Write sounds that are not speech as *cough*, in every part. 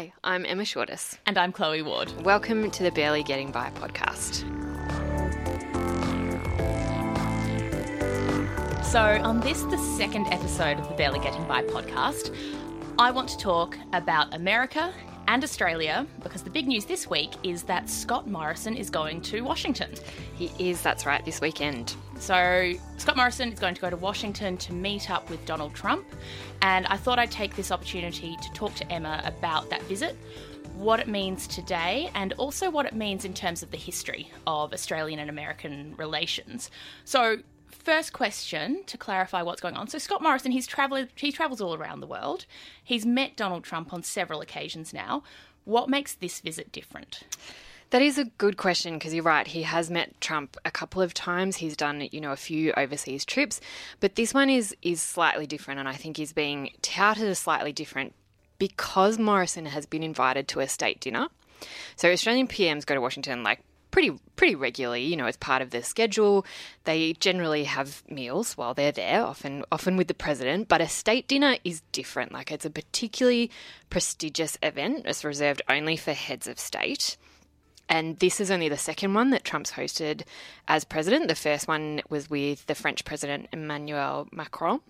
Hi, I'm Emma Shortis. And I'm Chloe Ward. Welcome to the Barely Getting By podcast. So, on this, the second episode of the Barely Getting By podcast, I want to talk about America and Australia because the big news this week is that Scott Morrison is going to Washington. He is, that's right, this weekend. So, Scott Morrison is going to go to Washington to meet up with Donald Trump, and I thought I'd take this opportunity to talk to Emma about that visit, what it means today, and also what it means in terms of the history of Australian and American relations. So, first question to clarify what's going on. So Scott Morrison, he's he travels all around the world. He's met Donald Trump on several occasions now. What makes this visit different? That is a good question because you're right. He has met Trump a couple of times. He's done, you know, a few overseas trips, but this one is is slightly different, and I think is being touted as slightly different because Morrison has been invited to a state dinner. So Australian PMs go to Washington like pretty pretty regularly. You know, as part of their schedule. They generally have meals while they're there, often often with the president. But a state dinner is different. Like it's a particularly prestigious event. It's reserved only for heads of state. And this is only the second one that Trump's hosted as president. The first one was with the French president Emmanuel Macron.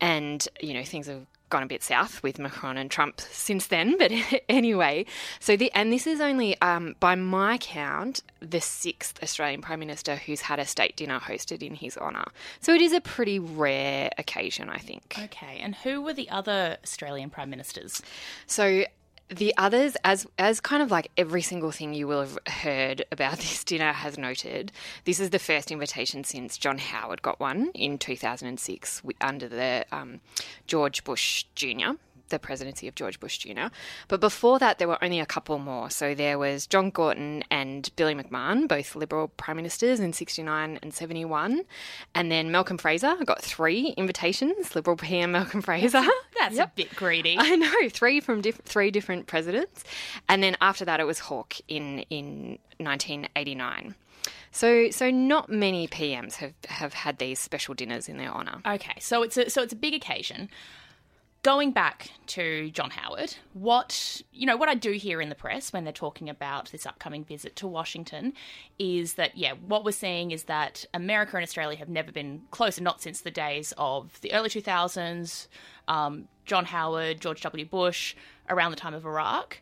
And, you know, things have gone a bit south with Macron and Trump since then. *laughs* But anyway, so the and this is only, um, by my count, the sixth Australian Prime Minister who's had a state dinner hosted in his honour. So it is a pretty rare occasion, I think. Okay, and who were the other Australian Prime Ministers? So the others, as as kind of like every single thing you will have heard about *laughs* this dinner has noted, this is the first invitation since John Howard got one in 2006 under the um, George Bush Jr the presidency of George Bush Jr. But before that, there were only a couple more. So there was John Gorton and Billy McMahon, both Liberal prime ministers in 69 and 71. And then Malcolm Fraser got three invitations, Liberal PM Malcolm Fraser. *laughs* That's yep. a bit greedy. I know, three from diff- three different presidents. And then after that, it was Hawke in, in 1989. So, so not many PMs have, have had these special dinners in their honour. Okay, so it's a so it's a big occasion going back to John Howard, what you know, what I do hear in the press when they're talking about this upcoming visit to Washington is that yeah, what we're seeing is that America and Australia have never been closer, not since the days of the early 2000s, um, John Howard, George W. Bush, around the time of Iraq,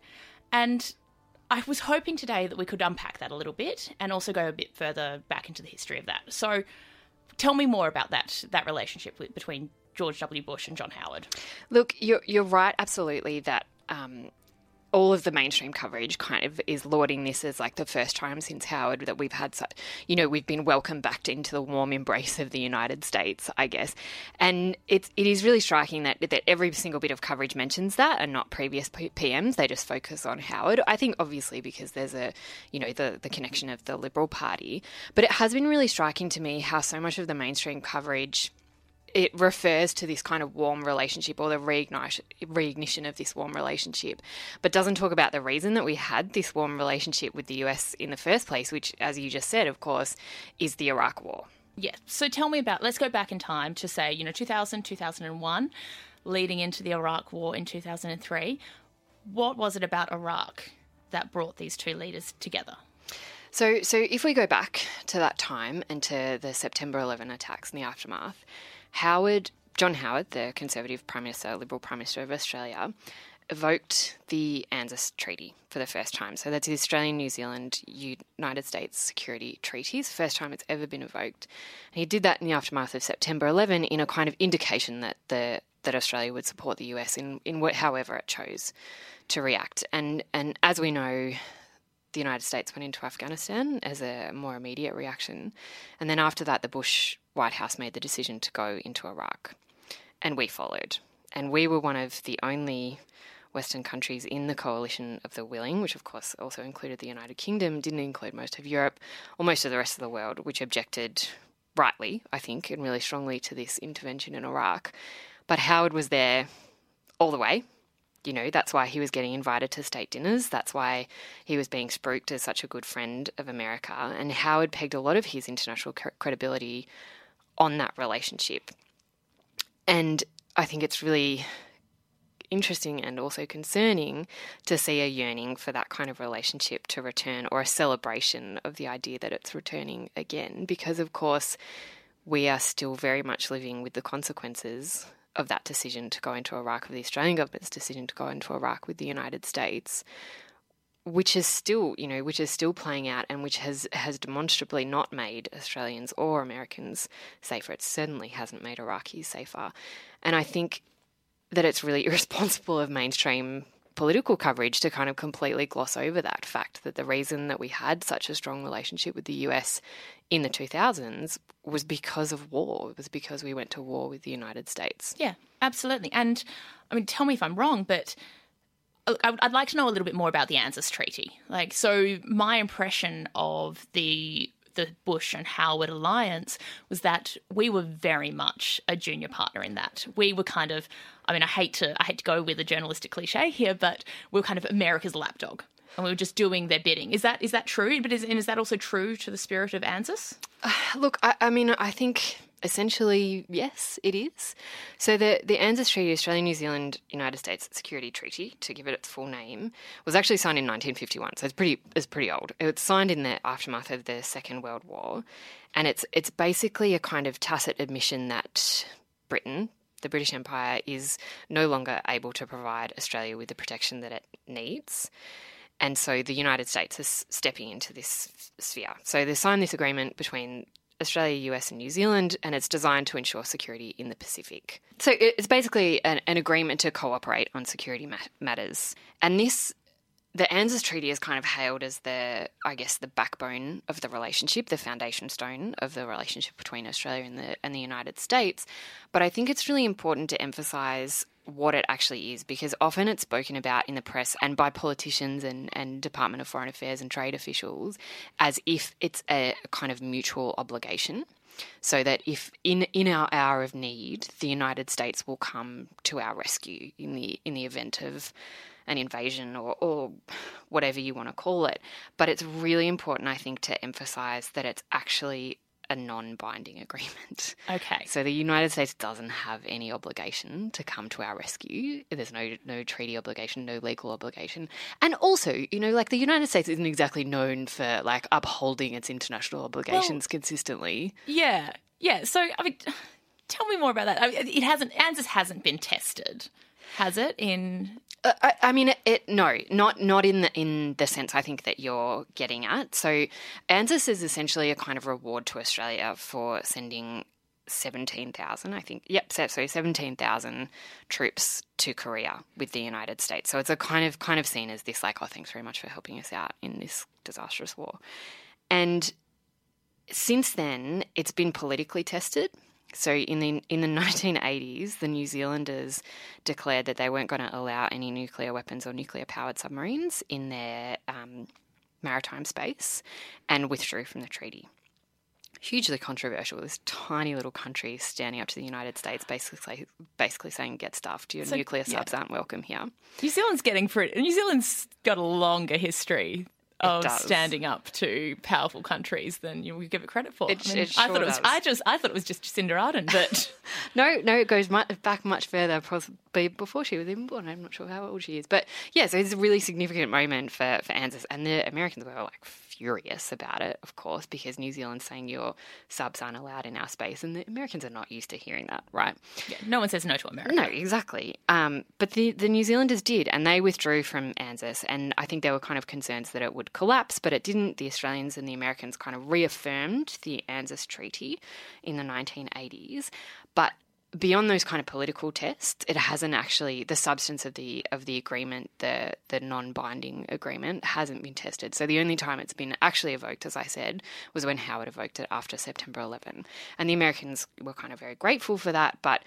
and I was hoping today that we could unpack that a little bit and also go a bit further back into the history of that. So, tell me more about that that relationship between George W. Bush and John Howard. Look, you're, you're right, absolutely, that um, all of the mainstream coverage kind of is lauding this as like the first time since Howard that we've had such, you know, we've been welcomed back into the warm embrace of the United States, I guess. And it's it is really striking that that every single bit of coverage mentions that and not previous PMs. They just focus on Howard. I think obviously because there's a, you know, the the connection of the Liberal Party, but it has been really striking to me how so much of the mainstream coverage it refers to this kind of warm relationship or the reignition, reignition of this warm relationship, but doesn't talk about the reason that we had this warm relationship with the US in the first place, which, as you just said, of course, is the Iraq War. Yeah. So tell me about, let's go back in time to say, you know, 2000, 2001, leading into the Iraq War in 2003. What was it about Iraq that brought these two leaders together? So, so if we go back to that time and to the September 11 attacks and the aftermath, Howard, John Howard, the Conservative Prime Minister, Liberal Prime Minister of Australia, evoked the ANZUS Treaty for the first time. So that's the Australian, New Zealand, United States security treaties, first time it's ever been evoked. And he did that in the aftermath of September 11 in a kind of indication that the that Australia would support the US in in however it chose to react. And and as we know, the United States went into Afghanistan as a more immediate reaction. And then after that, the Bush White House made the decision to go into Iraq. And we followed. And we were one of the only Western countries in the coalition of the willing, which of course also included the United Kingdom, didn't include most of Europe or most of the rest of the world, which objected rightly, I think, and really strongly to this intervention in Iraq. But Howard was there all the way you know, that's why he was getting invited to state dinners. That's why he was being spruiked as such a good friend of America. And Howard pegged a lot of his international credibility on that relationship. And I think it's really interesting and also concerning to see a yearning for that kind of relationship to return or a celebration of the idea that it's returning again. Because, of course, we are still very much living with the consequences of that decision to go into Iraq, of the Australian government's decision to go into Iraq with the United States, which is still, you know, which is still playing out and which has has demonstrably not made Australians or Americans safer. It certainly hasn't made Iraqis safer. And I think that it's really *laughs* irresponsible of mainstream political coverage to kind of completely gloss over that fact that the reason that we had such a strong relationship with the US in the 2000s was because of war. It was because we went to war with the United States. Yeah, absolutely. And I mean, tell me if I'm wrong, but I'd like to know a little bit more about the ANZUS Treaty. Like, so my impression of the the Bush and Howard alliance was that we were very much a junior partner in that. We were kind of, I mean, I hate to I hate to go with a journalistic cliche here, but we were kind of America's lapdog, and we were just doing their bidding. Is that is that true? But is and is that also true to the spirit of ANZUS? Uh, look, I, I mean, I think essentially, yes, it is. So the the ANZUS Treaty, Australia, New Zealand, United States Security Treaty, to give it its full name, was actually signed in 1951. So it's pretty it's pretty old. It was signed in the aftermath of the Second World War, and it's it's basically a kind of tacit admission that Britain. The British Empire is no longer able to provide Australia with the protection that it needs. And so the United States is stepping into this sphere. So they signed this agreement between Australia, US, and New Zealand, and it's designed to ensure security in the Pacific. So it's basically an, an agreement to cooperate on security ma- matters. And this, the ANZUS Treaty is kind of hailed as the, I guess, the backbone of the relationship, the foundation stone of the relationship between Australia and the and the United States. But I think it's really important to emphasise what it actually is because often it's spoken about in the press and by politicians and, and Department of Foreign Affairs and trade officials as if it's a kind of mutual obligation. So that if in in our hour of need, the United States will come to our rescue in the in the event of an invasion or, or whatever you want to call it. But it's really important, I think, to emphasize that it's actually a non binding agreement. *laughs* Okay. So the United States doesn't have any obligation to come to our rescue. There's no no treaty obligation, no legal obligation. And also, you know, like the United States isn't exactly known for like upholding its international obligations well, consistently. Yeah. Yeah. So I mean *sighs* tell me more about that. I mean, it hasn't ANZUS hasn't been tested, has it? In uh, I, I, mean, it, it, no, not not in the in the sense I think that you're getting at. So, ANZUS is essentially a kind of reward to Australia for sending seventeen thousand, I think. Yep, so seventeen thousand troops to Korea with the United States. So it's a kind of kind of seen as this like, oh, thanks very much for helping us out in this disastrous war. And since then, it's been politically tested. So in the in the *laughs* 1980s, the New Zealanders declared that they weren't going to allow any nuclear weapons or nuclear powered submarines in their um, maritime space, and withdrew from the treaty. Hugely controversial. This tiny little country standing up to the United States, basically basically saying, "Get stuffed. Your so, nuclear subs yeah. aren't welcome here." New Zealand's getting for it. New Zealand's got a longer history of standing up to powerful countries than you give it credit for. It, I, mean, it sure I thought it was. I just. I thought it was just Jacinda Ardern, but *laughs* no, no, it goes much, back much further, possibly before she was even born. I'm not sure how old she is, but yeah, so it's a really significant moment for for ANZUS, and the Americans were like furious about it, of course, because New Zealand's saying your subs aren't allowed in our space, and the Americans are not used to hearing that, right? Yeah, no one says no to America. No, exactly. Um, but the, the New Zealanders did, and they withdrew from ANZUS, and I think there were kind of concerns that it would collapse, but it didn't. The Australians and the Americans kind of reaffirmed the ANZUS Treaty in the 1980s, but beyond those kind of political tests, it hasn't actually the substance of the of the agreement, the the non-binding agreement, hasn't been tested. So the only time it's been actually evoked, as I said, was when Howard evoked it after September 11, and the Americans were kind of very grateful for that, but.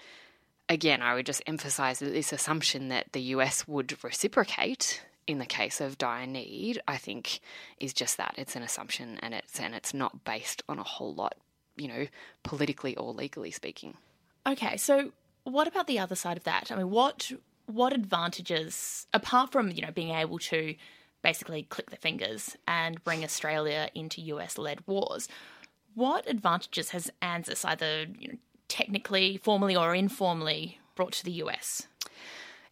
Again, I would just emphasize that this assumption that the US would reciprocate in the case of dire need, I think, is just that. It's an assumption, and it's and it's not based on a whole lot, you know, politically or legally speaking. Okay, so what about the other side of that? I mean, what what advantages apart from you know being able to basically click the fingers and bring Australia into US led wars? What advantages has ANZUS either you know, technically, formally, or informally brought to the US?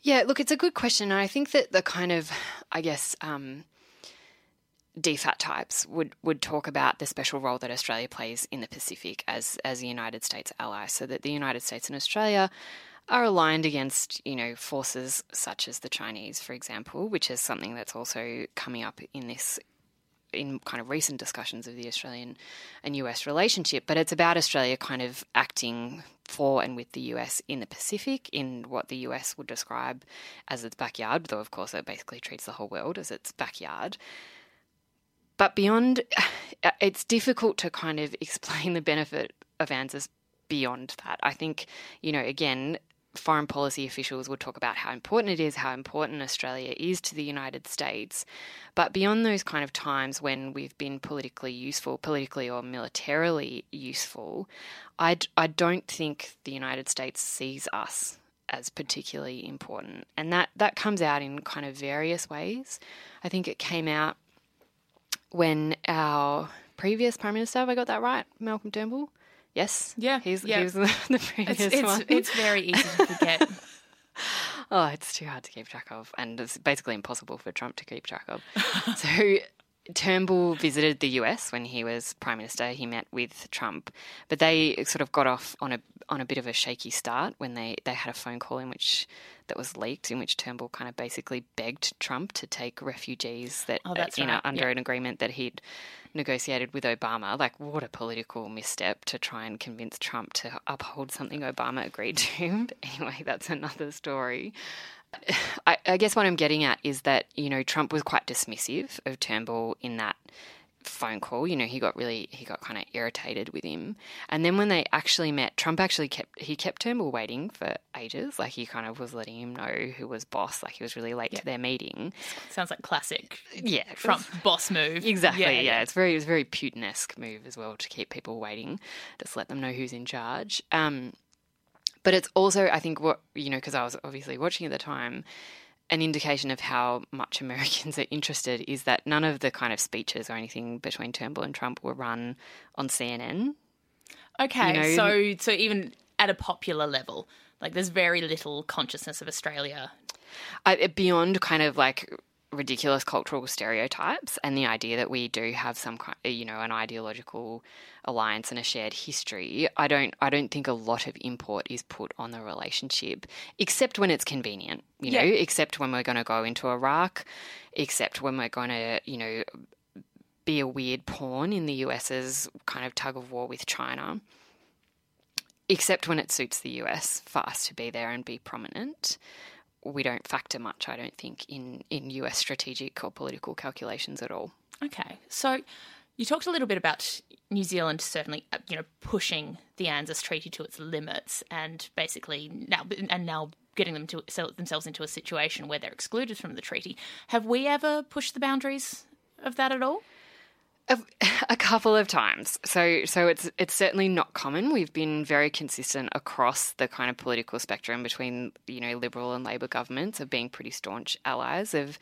Yeah, look, it's a good question. And I think that the kind of, I guess, um, DFAT types would, would talk about the special role that Australia plays in the Pacific as, as a United States ally, so that the United States and Australia are aligned against, you know, forces such as the Chinese, for example, which is something that's also coming up in this in kind of recent discussions of the Australian and US relationship, but it's about Australia kind of acting for and with the US in the Pacific, in what the US would describe as its backyard, though of course it basically treats the whole world as its backyard. But beyond, *sighs* it's difficult to kind of *laughs* explain the benefit of ANZUS beyond that. I think, you know, again, foreign policy officials would talk about how important it is, how important Australia is to the United States. But beyond those kind of times when we've been politically useful, politically or militarily useful, I, I don't think the United States sees us as particularly important. And that, that comes out in kind of various ways. I think it came out when our previous Prime Minister, have I got that right? Malcolm Turnbull? Yes. Yeah. He's, yeah. He was the, *laughs* the previous it's, it's, one. It's very easy to forget. *laughs* oh, it's too hard to keep track of, and it's basically impossible for Trump to keep track of. *laughs* so Turnbull visited the US when he was prime minister. He met with Trump, but they sort of got off on a on a bit of a shaky start when they, they had a phone call in which that was leaked, in which Turnbull kind of basically begged Trump to take refugees that Oh, uh, that's you know right. under Yeah. an agreement that he'd negotiated with Obama. Like, what a political misstep to try and convince Trump to uphold something Obama agreed *laughs* to. But anyway, that's another story. I, guess what I'm getting at is that you know Trump was quite dismissive of Turnbull in that phone call. You know, he got really he got kind of irritated with him, and then when they actually met, Trump actually kept he kept Turnbull waiting for ages. Like he kind of was letting him know who was boss. Like he was really late to their meeting. Sounds like classic Yeah, Trump boss move. Exactly. Yeah, Yeah, yeah. it's very it's very Putin-esque move as well to keep people waiting, just let them know who's in charge. Um, but it's also, I think, what you know, because I was obviously watching at the time, an indication of how much *laughs* Americans are interested is that none of the kind of speeches or anything between Turnbull and Trump were run on CNN. Okay, you know- so so even at a popular level, like there's very little consciousness of Australia. I, beyond kind of like ridiculous cultural stereotypes and the idea that we do have some kind you know an ideological alliance and a shared history i don't i don't think a lot of import is put on the relationship except when it's convenient you know except when we're going to go into iraq except when we're going to you know be a weird pawn in the us's kind of tug of war with china except when it suits the us for us to be there and be prominent we don't factor much, I don't think, in, in US strategic or political calculations at all. Okay, so you talked a little bit about New Zealand certainly, uh, you know, pushing the ANZUS treaty to its limits, and basically now and now getting them to sell themselves into a situation where they're excluded from the treaty. Have we ever pushed the boundaries of that at all? A, *laughs* a couple of times. So so it's it's certainly not common. We've been very consistent across the kind of political spectrum between you know liberal and labor governments of being pretty staunch allies of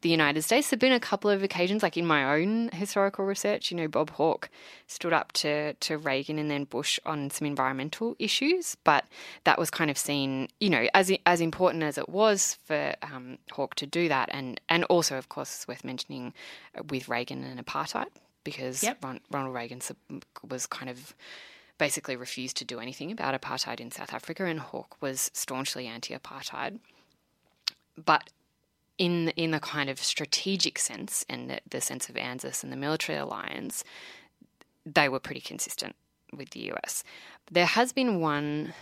the United States. There've been a couple of occasions, like in my own historical research, you know, Bob Hawke stood up to to Reagan and then Bush on some environmental issues, but that was kind of seen, you know, as as important as it was for um, Hawke to do that, and and also, of course, it's worth mentioning uh, with Reagan and apartheid because Yep. Ron, Ronald Reagan was kind of basically refused to do anything about apartheid in South Africa, and Hawke was staunchly anti-apartheid. But in in the kind of strategic sense and the, the sense of ANZUS and the military alliance, they were pretty consistent with the US. There has been one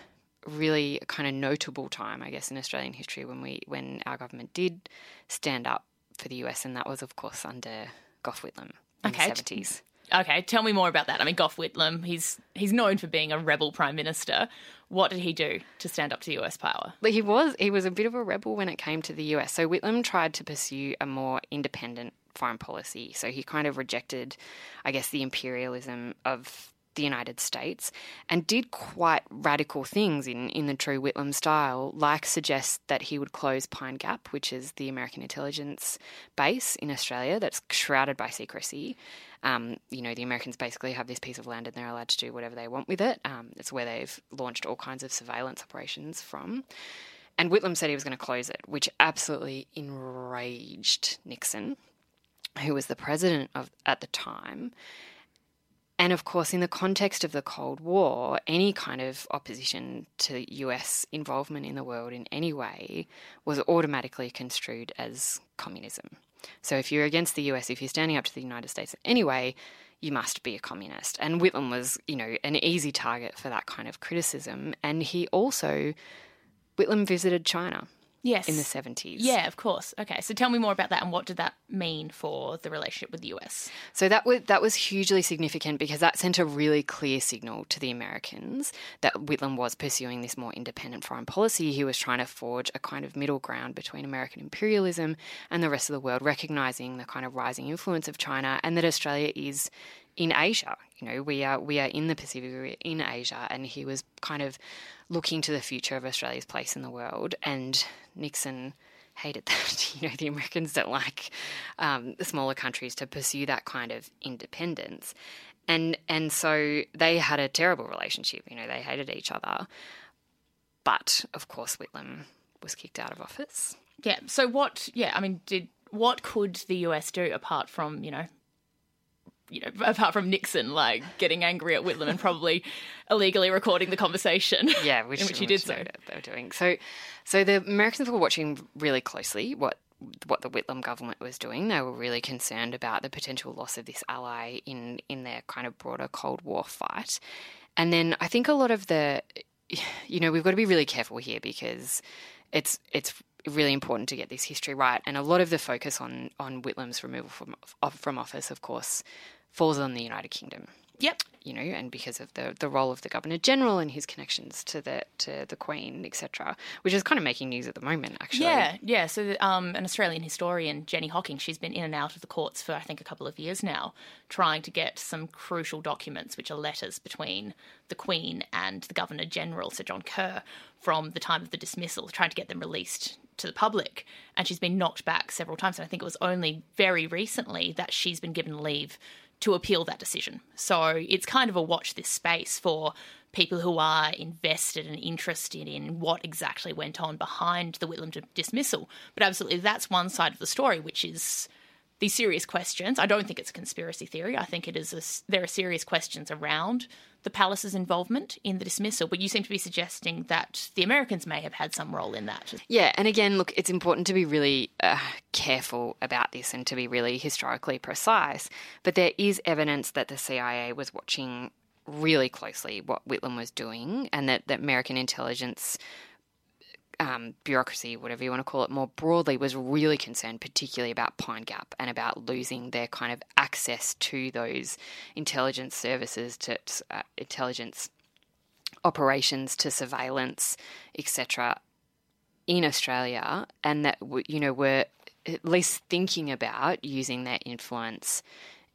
really kind of notable time, I guess, in Australian history when we when our government did stand up for the US, and that was, of course, under Gough Whitlam in Okay. the seventies. Okay, tell me more about that. I mean, Gough Whitlam, he's he's known for being a rebel prime minister. What did he do to stand up to US power? But he was he was a bit of a rebel when it came to the US. So Whitlam tried to pursue a more independent foreign policy. So he kind of rejected, I guess, the imperialism of the United States and did quite radical things in, in the true Whitlam style, like suggest that he would close Pine Gap, which is the American intelligence base in Australia that's shrouded by secrecy. Um, you know, the Americans basically have this piece of land and they're allowed to do whatever they want with it. Um, it's where they've launched all kinds of surveillance operations from. And Whitlam said he was going to close it, which absolutely enraged Nixon, who was the president of at the time. And of course, in the context of the Cold War, any kind of opposition to US involvement in the world in any way was automatically construed as communism. So if you're against the US, if you're standing up to the United States anyway, you must be a communist. And Whitlam was, you know, an easy target for that kind of criticism. And he also, Whitlam visited China Yes. in the 70s. Yeah, of course. Okay, so tell me more about that and what did that mean for the relationship with the US? So that was that was hugely significant because that sent a really clear signal to the Americans that Whitlam was pursuing this more independent foreign policy. He was trying to forge a kind of middle ground between American imperialism and the rest of the world, recognizing the kind of rising influence of China and that Australia is in Asia. You know, we are we are in the Pacific, we're in Asia, and he was kind of looking to the future of Australia's place in the world. And Nixon hated *laughs* that. You know, the Americans don't like um, the smaller countries to pursue that kind of independence, and and so they had a terrible relationship. You know, they hated each other. But of course, Whitlam was kicked out of office. Yeah, so what, yeah, I mean, did what could the US do apart from, you know, you know, *laughs* apart from Nixon, like getting angry at Whitlam and probably *laughs* illegally recording the conversation. Yeah, *laughs* which, in which he did so. they, they were doing. So, so the Americans were watching really closely what what the Whitlam government was doing. They were really concerned about the potential loss of this ally in in their kind of broader Cold War fight. And then I think a lot of the, *sighs* you know, we've got to be really careful here because it's it's really important to get this history right. And a lot of the focus on on Whitlam's removal from from office, of course, falls on the United Kingdom Yep. you know, and because of the the role of the Governor General and his connections to the to the Queen, etc., which is kind of making news at the moment, actually. Yeah, yeah. So, um, an Australian historian, Jenny Hocking, she's been in and out of the courts for I think a couple of years now, trying to get some crucial documents, which are letters between the Queen and the Governor General, Sir John Kerr, from the time of the dismissal, trying to get them released to the public. And she's been knocked back several times. And I think it was only very recently that she's been given leave to appeal that decision. So it's kind of a watch this space for people who are invested and interested in what exactly went on behind the Whitlam dismissal. But absolutely, that's one side of the story, which is these serious questions. I don't think it's a conspiracy theory. I think it is. A, there are serious questions around the palace's involvement in the dismissal, but you seem to be suggesting that the Americans may have had some role in that. Yeah, and again, look, it's important to be really uh, careful about this and to be really historically precise. But there is evidence that the CIA was watching really closely what Whitlam was doing, and that, that American intelligence um, bureaucracy, whatever you want to call it, more broadly, was really concerned, particularly about Pine Gap and about losing their kind of access to those intelligence services, to uh, intelligence operations, to surveillance, etc., in Australia, and that you know were at least thinking about using their influence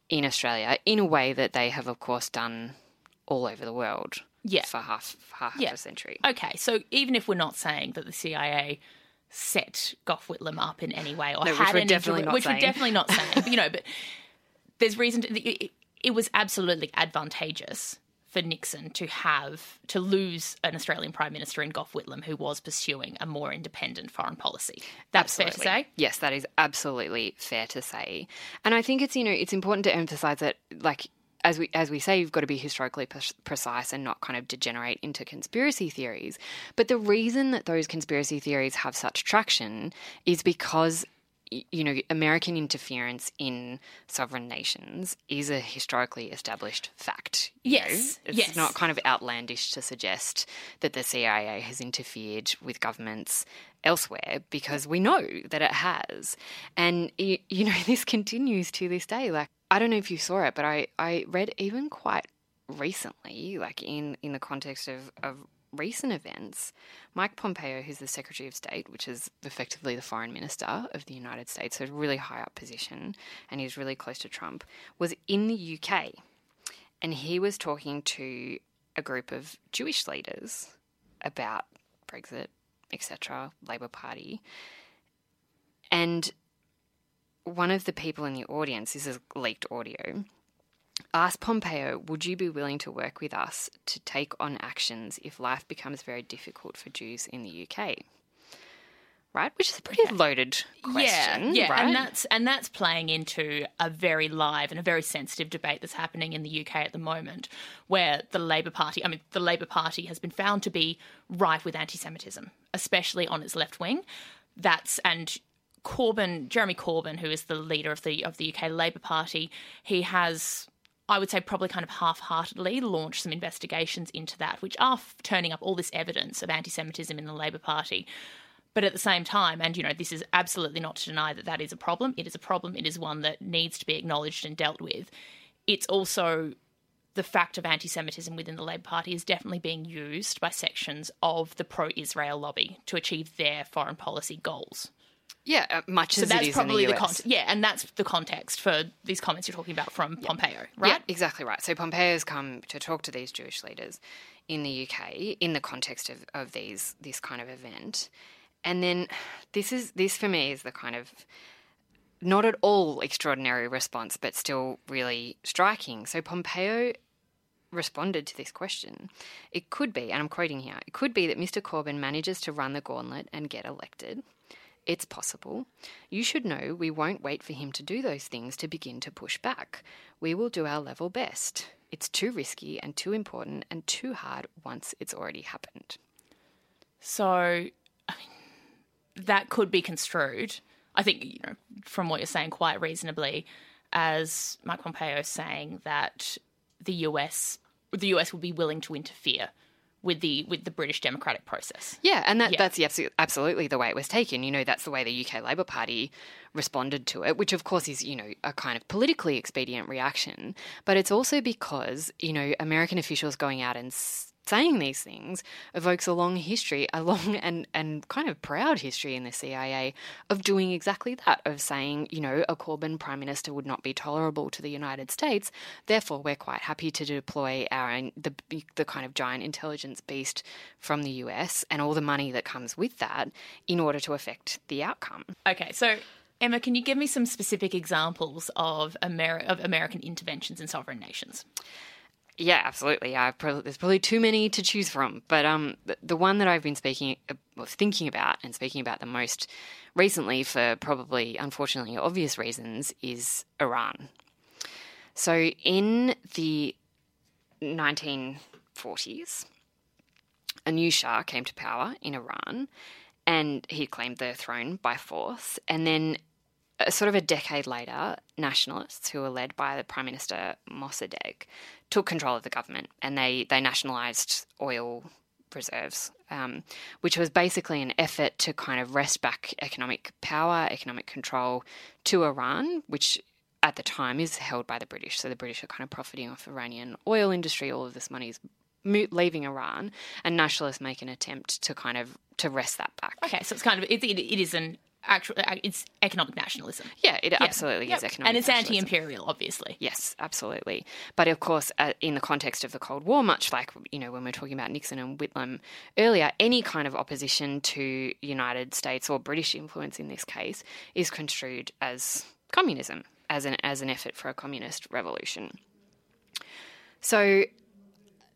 in Australia in a way that they have, of course, done all over the world Yeah. for half half Yeah. a century. Okay, so even if we're not saying that the CIA set Gough Whitlam up in any way or No, which had we're any definitely which saying. we're definitely not saying, but you know, but *laughs* there's reason to. It, it- it was absolutely advantageous for Nixon to have to lose an Australian Prime Minister in Gough Whitlam who was pursuing a more independent foreign policy. That's fair to say. Yes, that is absolutely fair to say. And I think it's you know it's important to emphasize that like as we as we say you've got to be historically pre- precise and not kind of degenerate into conspiracy theories. But the reason that those conspiracy theories have such traction is because you know American interference in sovereign nations is a historically established fact. you know? Yes, it's yes. not kind of outlandish to suggest that the CIA has interfered with governments elsewhere because we know that it has. And, you know, *laughs* this continues to this day. Like, I don't know if you saw it, but I, I read even quite recently, like in, in the context of, of recent events, Mike Pompeo, who's the Secretary of State, which is effectively the foreign minister of the United States, so a really high up position, and he's really close to Trump, was in the UK and he was talking to a group of Jewish leaders about Brexit, etc., Labour Party. And one of the people in the audience, this is leaked audio, asked Pompeo, Would you be willing to work with us to take on actions if life becomes very difficult for Jews in the UK? right? Which is a pretty loaded question, yeah, yeah, right? and that's and that's playing into a very live and a very sensitive debate that's happening in the UK at the moment, where the Labor Party, I mean, the Labor Party has been found to be rife with anti-Semitism, especially on its left wing. That's and Corbyn, Jeremy Corbyn, who is the leader of the of the UK Labor Party, he has I would say probably kind of half heartedly launched some investigations into that, which are turning up all this evidence of anti Semitism in the Labor Party. But at the same time, and you know, this is absolutely not to deny that that is a problem. It is a problem. It is one that needs to be acknowledged and dealt with. It's also the fact of anti Semitism within the Labour Party is definitely being used by sections of the pro Israel lobby to achieve their foreign policy goals. Yeah, uh, much So as that's is probably the, the. Yeah, and that's the context for these comments you're talking about from Pompeo, right? Yeah, exactly right. So Pompeo's come to talk to these Jewish leaders in the UK in the context of, of these this kind of event. And then this is this for me is the kind of not at all extraordinary response, but still really striking. So Pompeo responded to this question. It could be, and I'm quoting here, it could be that Mr. Corbyn manages to run the gauntlet and get elected. It's possible. You should know we won't wait for him to do those things to begin to push back. We will do our level best. It's too risky and too important and too hard once it's already happened. So, I mean, that could be construed, I think, you know, from what you're saying, quite reasonably, as Mike Pompeo saying that the US, the US will be willing to interfere with the with the British democratic process. Yeah, and that, Yeah. that's the absolutely the way it was taken. You know, that's the way the UK Labor Party responded to it, which of course is, you know, a kind of politically expedient reaction. But it's also because, you know, American officials going out and s- saying these things evokes a long history, a long *laughs* and, and kind of proud history in the CIA of doing exactly that, of saying, you know, a Corbyn prime minister would not be tolerable to the United States. Therefore, we're quite happy to deploy our the, the kind of giant intelligence beast from the US and all the money that comes with that in order to affect the outcome. Okay, so Emma, can you give me some specific examples of, Ameri- of American interventions in sovereign nations? Yeah, absolutely. probably, there's probably too many to choose from, but um, the, the one that I've been speaking, uh, well, thinking about, and speaking about the most recently, for probably unfortunately obvious reasons, is Iran. So in the 1940s, a new Shah came to power in Iran, and he claimed the throne by force, and then sort of a decade later, nationalists who were led by the Prime Minister Mossadegh took control of the government and they, they nationalised oil reserves, um, which was basically an effort to kind of wrest back economic power, economic control to Iran, which at the time is held by the British. So the British are kind of profiting off Iranian oil industry. All of this money is leaving Iran, and nationalists make an attempt to kind of to wrest that back. Okay, so it's kind of it, it, it is an actual it's economic nationalism. Yeah, it absolutely Yep. is economic, and it's nationalism. anti-imperial, obviously. Yes, absolutely. But of course, uh, in the context of the Cold War, much like you know when we're talking about Nixon and Whitlam earlier, any kind of opposition to United States or British influence in this case is construed as communism, as an as an effort for a communist revolution. So,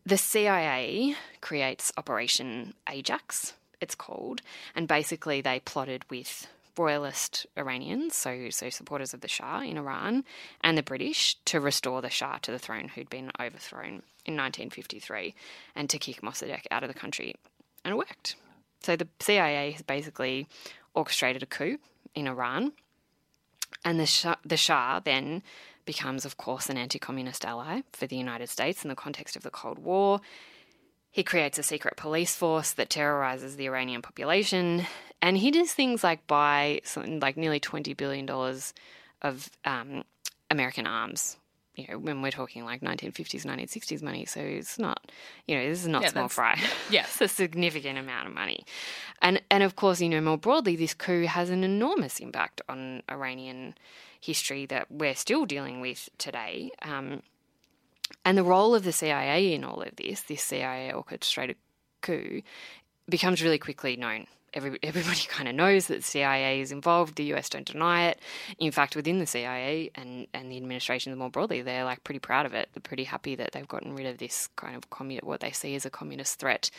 the CIA creates Operation Ajax, it's called, and basically they plotted with royalist Iranians, so so supporters of the Shah in Iran, and the British to restore the Shah to the throne who'd been overthrown in 1953, and to kick Mossadegh out of the country, and it worked. So the CIA has basically orchestrated a coup in Iran, and the Shah, the Shah then becomes, of course, an anti-communist ally for the United States in the context of the Cold War. He creates a secret police force that terrorizes the Iranian population, and he does things like buy something like nearly twenty billion dollars of um, American arms. You know, when we're talking like 1950s, 1960s money, so it's not, you know, this is not Yeah, small fry. *laughs* *laughs* yeah. it's a significant amount of money, and and of course, you know, more broadly, this coup has an enormous impact on Iranian history that we're still dealing with today. Um, and the role of the CIA in all of this, this CIA orchestrated coup, becomes really quickly known every, *laughs* everybody kind of knows that the CIA is involved. The US don't deny it. In fact, within the CIA and, and the administration more broadly, they're like pretty proud of it. They're pretty happy that they've gotten rid of this kind of commun- what they see as a communist threat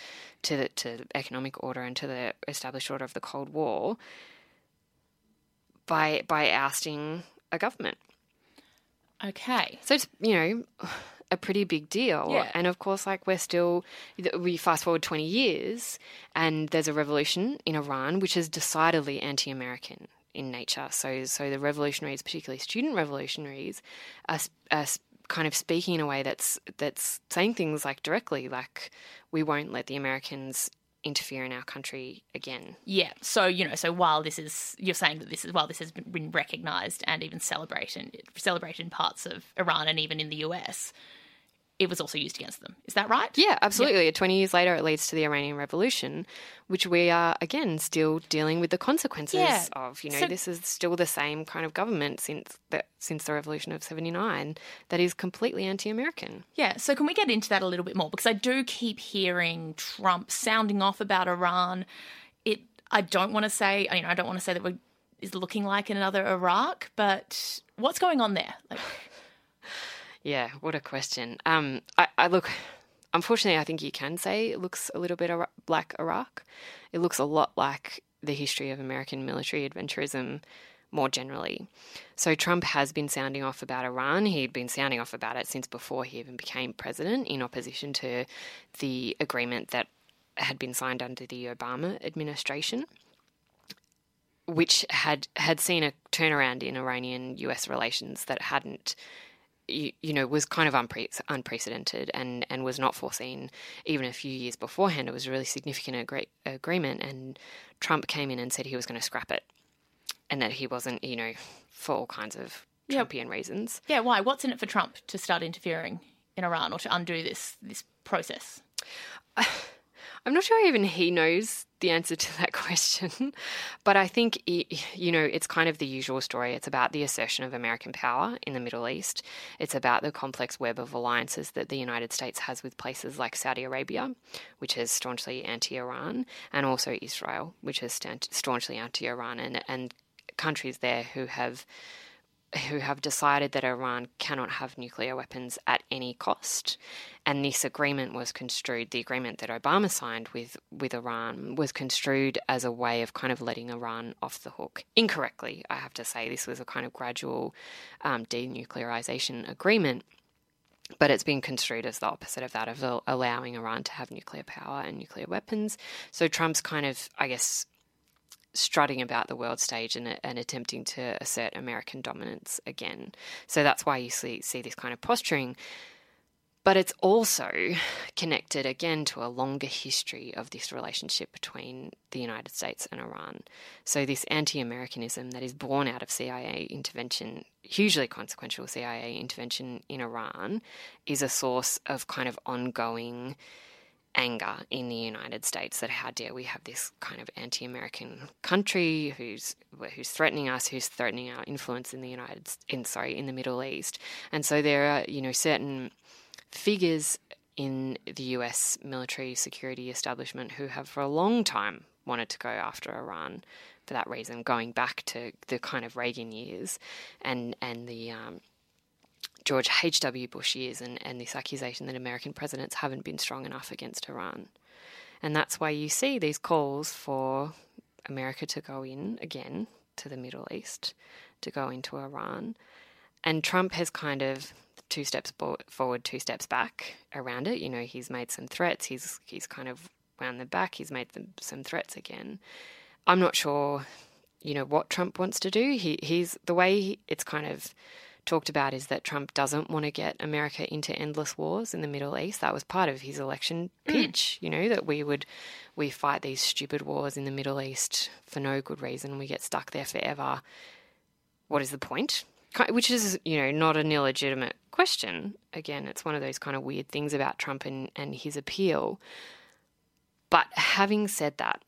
to the to economic order and to the established order of the Cold War by by ousting a government. Okay. So it's you know a pretty big deal. Yeah. And of course, like we're still, we fast forward 20 years and there's a revolution in Iran, which is decidedly anti American in nature. So, so the revolutionaries, particularly student revolutionaries, are, are kind of speaking in a way that's that's saying things like directly, like we won't let the Americans interfere in our country again. Yeah. So you know, so while this is, you're saying that this is while this has been recognised and even celebrated, celebrated in parts of Iran and even in the US, it was also used against them. Is that right? Yeah, absolutely. Yeah. 20 years later, it leads to the Iranian Revolution, which we are, again, still dealing with the consequences yeah. of. You know, so, this is still the same kind of government since the, since the Revolution of 79 that is completely anti American. Yeah, so can we get into that a little bit more? Because I do keep hearing Trump sounding off about Iran. It, I don't want to say, you know, I don't want to say that we're is looking like another Iraq, but what's going on there? Like, yeah, what a question. Um, I, I look. Unfortunately, I think you can say it looks a little bit like Iraq. It looks a lot like the history of American military adventurism more generally. So Trump has been sounding off about Iran. He'd been sounding off about it since before he even became president, in opposition to the agreement that had been signed under the Obama administration, which had had seen a turnaround in Iranian U.S. relations that hadn't you, you know, was kind of unpre- unprecedented and, and was not foreseen even a few years beforehand. It was a really significant agree- agreement, and Trump came in and said he was going to scrap it, and that he wasn't, you know, for all kinds of Trumpian reasons. Yeah, why? What's in it for Trump to start interfering in Iran or to undo this this process? *sighs* I'm not sure even he knows the answer to that *laughs* question, but I think, you know, it's kind of the usual story. It's about the assertion of American power in the Middle East. It's about the complex web of alliances that the United States has with places like Saudi Arabia, which is staunchly anti Iran, and also Israel, which is staunchly anti Iran, and, and countries there who have who have decided that Iran cannot have nuclear weapons at any cost. And this agreement was construed, the agreement that Obama signed with, with Iran was construed as a way of kind of letting Iran off the hook. Incorrectly, I have to say. This was a kind of gradual um, denuclearization agreement. But it's been construed as the opposite of that, of allowing Iran to have nuclear power and nuclear weapons. So Trump's kind of, I guess, strutting about the world stage and, and, attempting to assert American dominance again. So that's why you see, see this kind of posturing. But it's also connected again to a longer history of this relationship between the United States and Iran. So, this anti Americanism that is born out of CIA intervention, hugely consequential CIA intervention in Iran, is a source of kind of ongoing anger in the United States that how dare we have this kind of anti-American country who's who's threatening us, who's threatening our influence in the United in sorry in the Middle East, and so there are you know certain figures in the U.S. military security establishment who have for a long time wanted to go after Iran for that reason, going back to the kind of Reagan years and and the um, George H.W. Bush years and, and this accusation that American presidents haven't been strong enough against Iran. And that's why you see these calls for America to go in again to the Middle East, to go into Iran. And Trump has kind of two steps forward, two steps back around it. You know, he's made some threats. He's he's kind of wound them back. He's made them some threats again. I'm not sure, you know, what Trump wants to do. He he's the way he, it's kind of talked about is that Trump doesn't want to get America into endless wars in the Middle East. That was part of his election mm. pitch, you know, that we would we fight these stupid wars in the Middle East for no good reason. We get stuck there forever. What is the point? Which is, you know, not an illegitimate question. Again, it's one of those kind of weird things about Trump and, and his appeal. But having said that,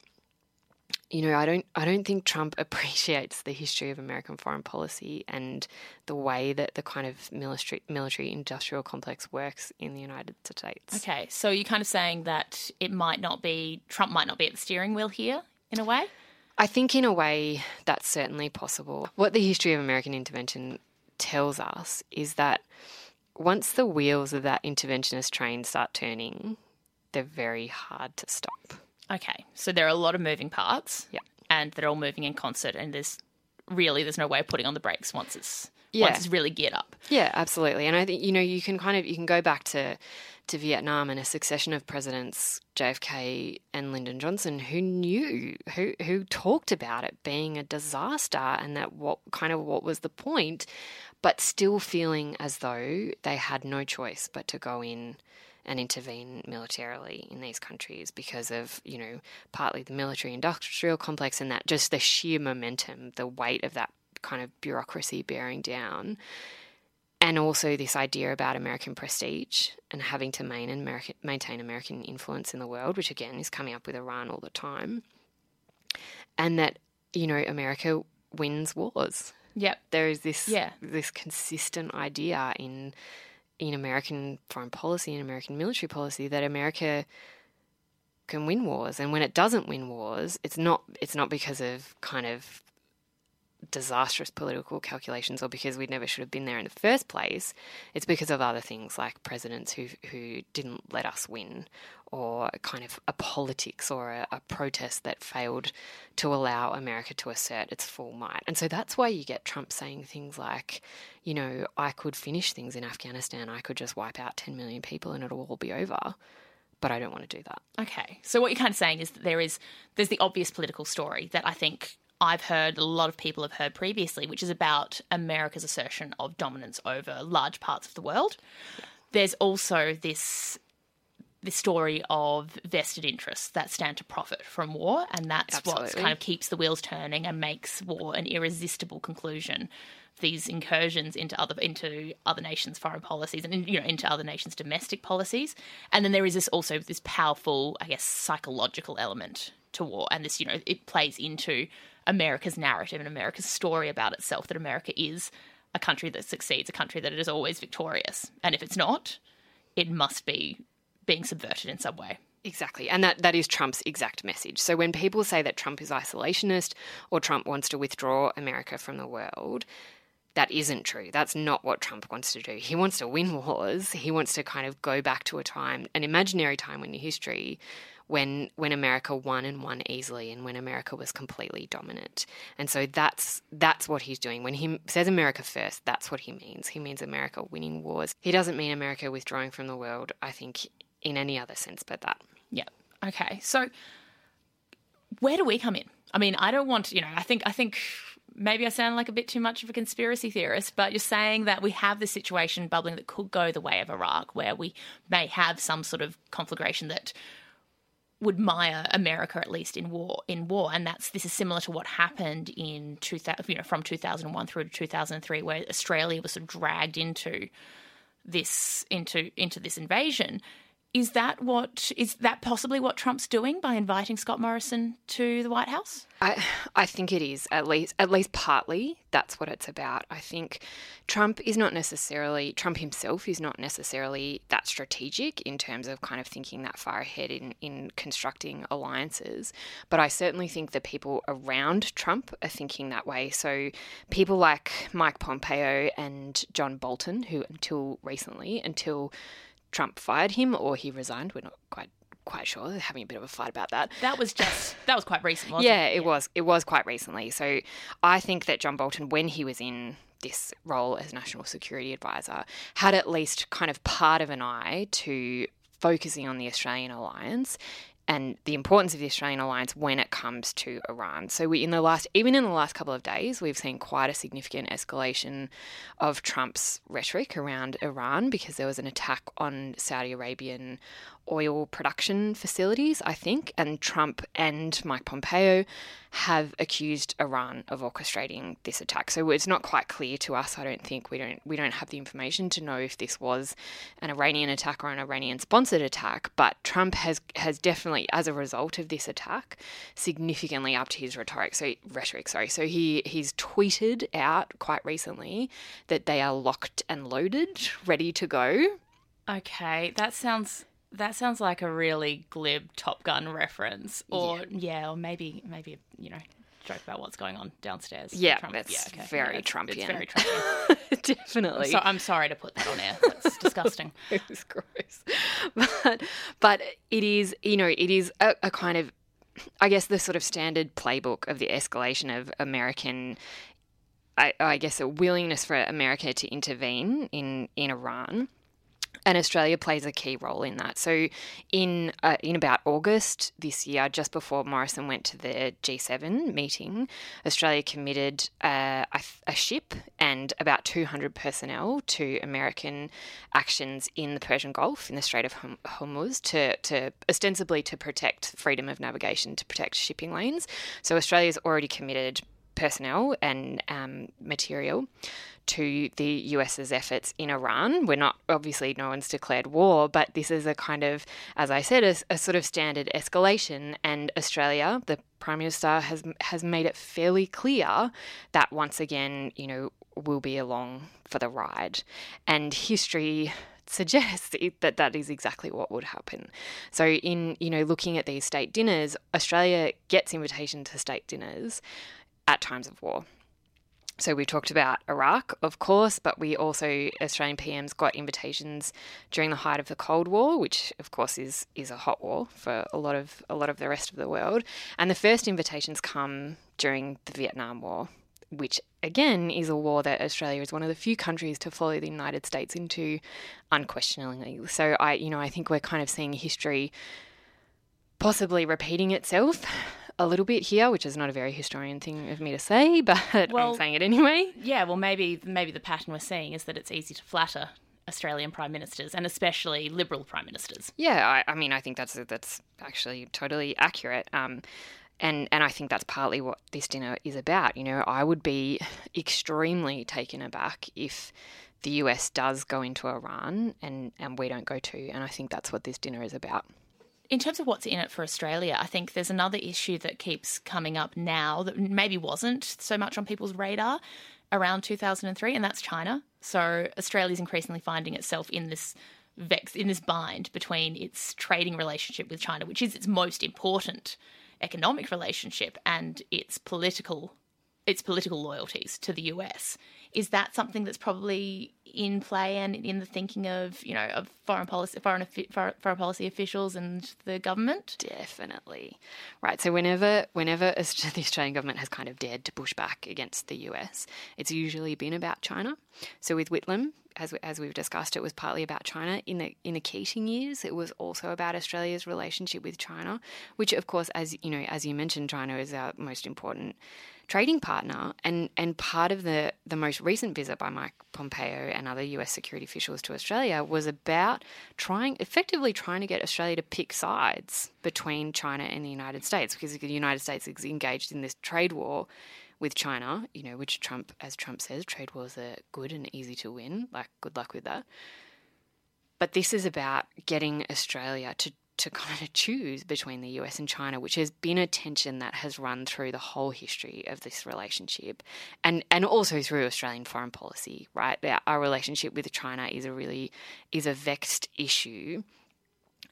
you know, I don't I don't think Trump *laughs* appreciates the history of American foreign policy and the way that the kind of military military industrial complex works in the United States. Okay, so you're kind of saying that it might not be Trump might not be at the steering wheel here in a way? I think, in a way, that's certainly possible. What the history of American intervention tells us is that once the wheels of that interventionist train start turning, they're very hard to stop. Okay, so there are a lot of moving parts. Yeah. And they're all moving in concert, and there's really there's no way of putting on the brakes once it's Yeah. once it's really geared up. Yeah, absolutely. And I think you know you can kind of you can go back to to Vietnam and a succession of presidents JFK and Lyndon Johnson who knew who who talked about it being a disaster and that what kind of what was the point but still feeling as though they had no choice but to go in and intervene militarily in these countries because of, you know, partly the military industrial complex and that just the sheer momentum, the weight of that kind of bureaucracy bearing down. And also this idea about American prestige and having to American, maintain American influence in the world, which again is coming up with Iran all the time. And that, you know, America wins wars Yep. there is this Yeah. this consistent idea in in American foreign policy and American military policy that America can win wars. And when it doesn't win wars it's not it's not because of kind of disastrous political calculations or because we never should have been there in the first place it's because of other things like presidents who who didn't let us win or kind of a politics or a, a protest that failed to allow America to assert its full might. And so that's why you get Trump saying things like, you know, I could finish things in Afghanistan, I could just wipe out 10 million people and it'll all be over. But I don't want to do that. Okay. So what you're kind of saying is that there is there's the obvious political story that I think I've heard a lot of people have heard previously, which is about America's assertion of dominance over large parts of the world. There's also this this story of vested interests that stand to profit from war, and that's what kind of keeps the wheels turning and makes war an irresistible conclusion. These incursions into other into other nations' foreign policies and you know into other nations' domestic policies, and then there is this also this powerful, I guess, psychological element to war, and this you know it plays into America's narrative and America's story about itself that America is a country that succeeds, a country that is always victorious, and if it's not, it must be being subverted in some way. Exactly. And that, that is Trump's exact message. So when people say that Trump is isolationist or Trump wants to withdraw America from the world, that isn't true. That's not what Trump wants to do. He wants to win wars. He wants to kind of go back to a time, an imaginary time in history when when America won and won easily and when America was completely dominant. And so that's that's what he's doing. When he says America first, that's what he means. He means America winning wars. He doesn't mean America withdrawing from the world, I think, in any other sense but that. Yeah. Okay. So where do we come in? I mean, I don't want, you know, I think I think maybe I sound like a bit too much of a conspiracy theorist, but you're saying that we have this situation bubbling that could go the way of Iraq, where we may have some sort of conflagration that would mire America at least in war in war. And that's this is similar to what happened in 2000 you know from 2001 through to 2003 where Australia was sort of dragged into this into into this invasion is that what is that possibly what Trump's doing by inviting Scott Morrison to the White House I I think it is at least at least partly that's what it's about. I think Trump is not necessarily Trump himself is not necessarily that strategic in terms of kind of thinking that far ahead in in constructing alliances, but I certainly think the people around Trump are thinking that way. So people like Mike Pompeo and John Bolton who until recently until Trump fired him or he resigned, we're not quite quite sure. They're having a bit of a fight about that. that was just *laughs* that was quite recent wasn't Yeah, it it was. It was quite recently. So I think that John Bolton, when he was in this role as National Security Advisor, had at least kind of part of an eye to focusing on the Australian alliance and the importance of the Australian alliance when it comes to Iran. So we in the last even in the last couple of days we've seen quite a significant escalation of Trump's rhetoric around Iran because there was an attack on Saudi Arabian oil production facilities, I think, and Trump and Mike Pompeo have accused Iran of orchestrating this attack. So it's not quite clear to us. I don't think we don't we don't have the information to know if this was an Iranian attack or an Iranian sponsored attack. But Trump has has definitely, as a result of this attack, significantly upped his rhetoric. So rhetoric, sorry. So he he's tweeted out quite recently that they are locked and loaded, ready to go. Okay, that sounds That sounds like a really glib Top Gun reference, or yeah, yeah or maybe maybe you know joke about what's going on downstairs. Yeah, Trump. that's yeah, okay. very yeah, Trumpian. It's very Trumpian. *laughs* Definitely. So I'm sorry to put that on air. That's *laughs* disgusting. *laughs* it was gross, but but it is you know it is a, a kind of I guess the sort of standard playbook of the escalation of American I, I, guess a willingness for America to intervene in in Iran and Australia plays a key role in that. So, in uh, in about August this year, just before Morrison went to the G7 meeting, Australia committed uh, a, a, ship and about 200 personnel to American actions in the Persian Gulf in the Strait of Hormuz to, to ostensibly to protect freedom of navigation, to protect shipping lanes. So Australia's already committed personnel and um, material to the US's efforts in Iran. We're not, obviously, no one's declared war, but this is a kind of, as I said, a, a sort of standard escalation. And Australia, the Prime Minister, has, has made it fairly clear that once again, you know, will be along for the ride. And history suggests *laughs* that that is exactly what would happen. So in you know looking at these state dinners, Australia gets invitation to state dinners at times of war. So we talked about Iraq, of course, but we also Australian PMs got invitations during the height of the Cold War, which of course is is a hot war for a lot of a lot of the rest of the world. And the first invitations come during the Vietnam War, which again is a war that Australia is one of the few countries to follow the United States into unquestioningly. So I you know, I think we're kind of seeing history possibly repeating itself a little bit here, which is not a very historian thing of me to say, *laughs* but well, I'm saying it anyway. Yeah, well, maybe maybe the pattern we're seeing is that it's easy to flatter Australian prime ministers and especially liberal prime ministers. Yeah, I, I mean, I think that's that's actually totally accurate. Um, and and I think that's partly what this dinner is about. You know, I would be *laughs* extremely taken aback if the US does go into Iran and and we don't go too. And I think that's what this dinner is about in terms of what's in it for Australia, I think there's another issue that keeps coming up now that maybe wasn't so much on people's radar around 2003, and that's China. So Australia's increasingly finding itself in this vex in this bind between its trading relationship with China, which is its most important economic relationship, and its political its political loyalties to the US. Is that something that's probably in play and in the thinking of you know of foreign policy, foreign foreign policy officials and the government? Definitely, right. So whenever whenever *laughs* the Australian government has kind of dared to push back against the US, it's usually been about China. So with Whitlam, as, as we've discussed, it was partly about China. In the in the Keating years, it was also about Australia's relationship with China, which, of course, as you know, as you mentioned, China is our most important trading partner. And and part of the the most recent visit by Mike Pompeo and other U.S. security officials to Australia was about trying, effectively trying to get Australia to pick sides between China and the United States, because the United States is engaged in this trade war with China, you know, which Trump, as Trump says, trade wars are good and easy to win. Like, good luck with that. But this is about getting Australia to to kind of choose between the US and China, which has been a tension that has run through the whole history of this relationship and, and also through Australian foreign policy, right? Our relationship with China is a really is a vexed issue.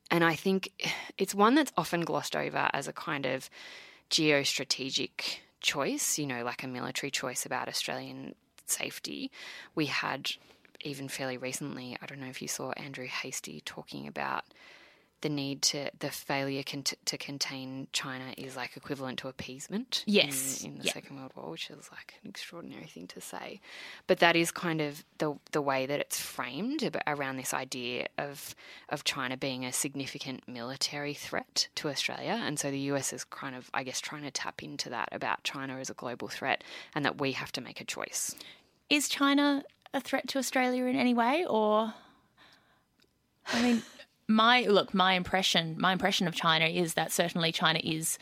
And I think it's one that's often glossed over as a kind of geostrategic choice, you know, like a military choice about Australian safety. We had even fairly recently, I don't know if you saw Andrew Hastie talking about the need to the failure con- to contain China is like equivalent to appeasement. Yes, in, in the yep. Second World War, which is like an extraordinary thing to say, but that is kind of the the way that it's framed around this idea of of China being a significant military threat to Australia, and so the US is kind of, I guess, trying to tap into that about China as a global threat, and that we have to make a choice. Is China a threat to Australia in any way, or I mean my look, my impression, my impression of China is that certainly China is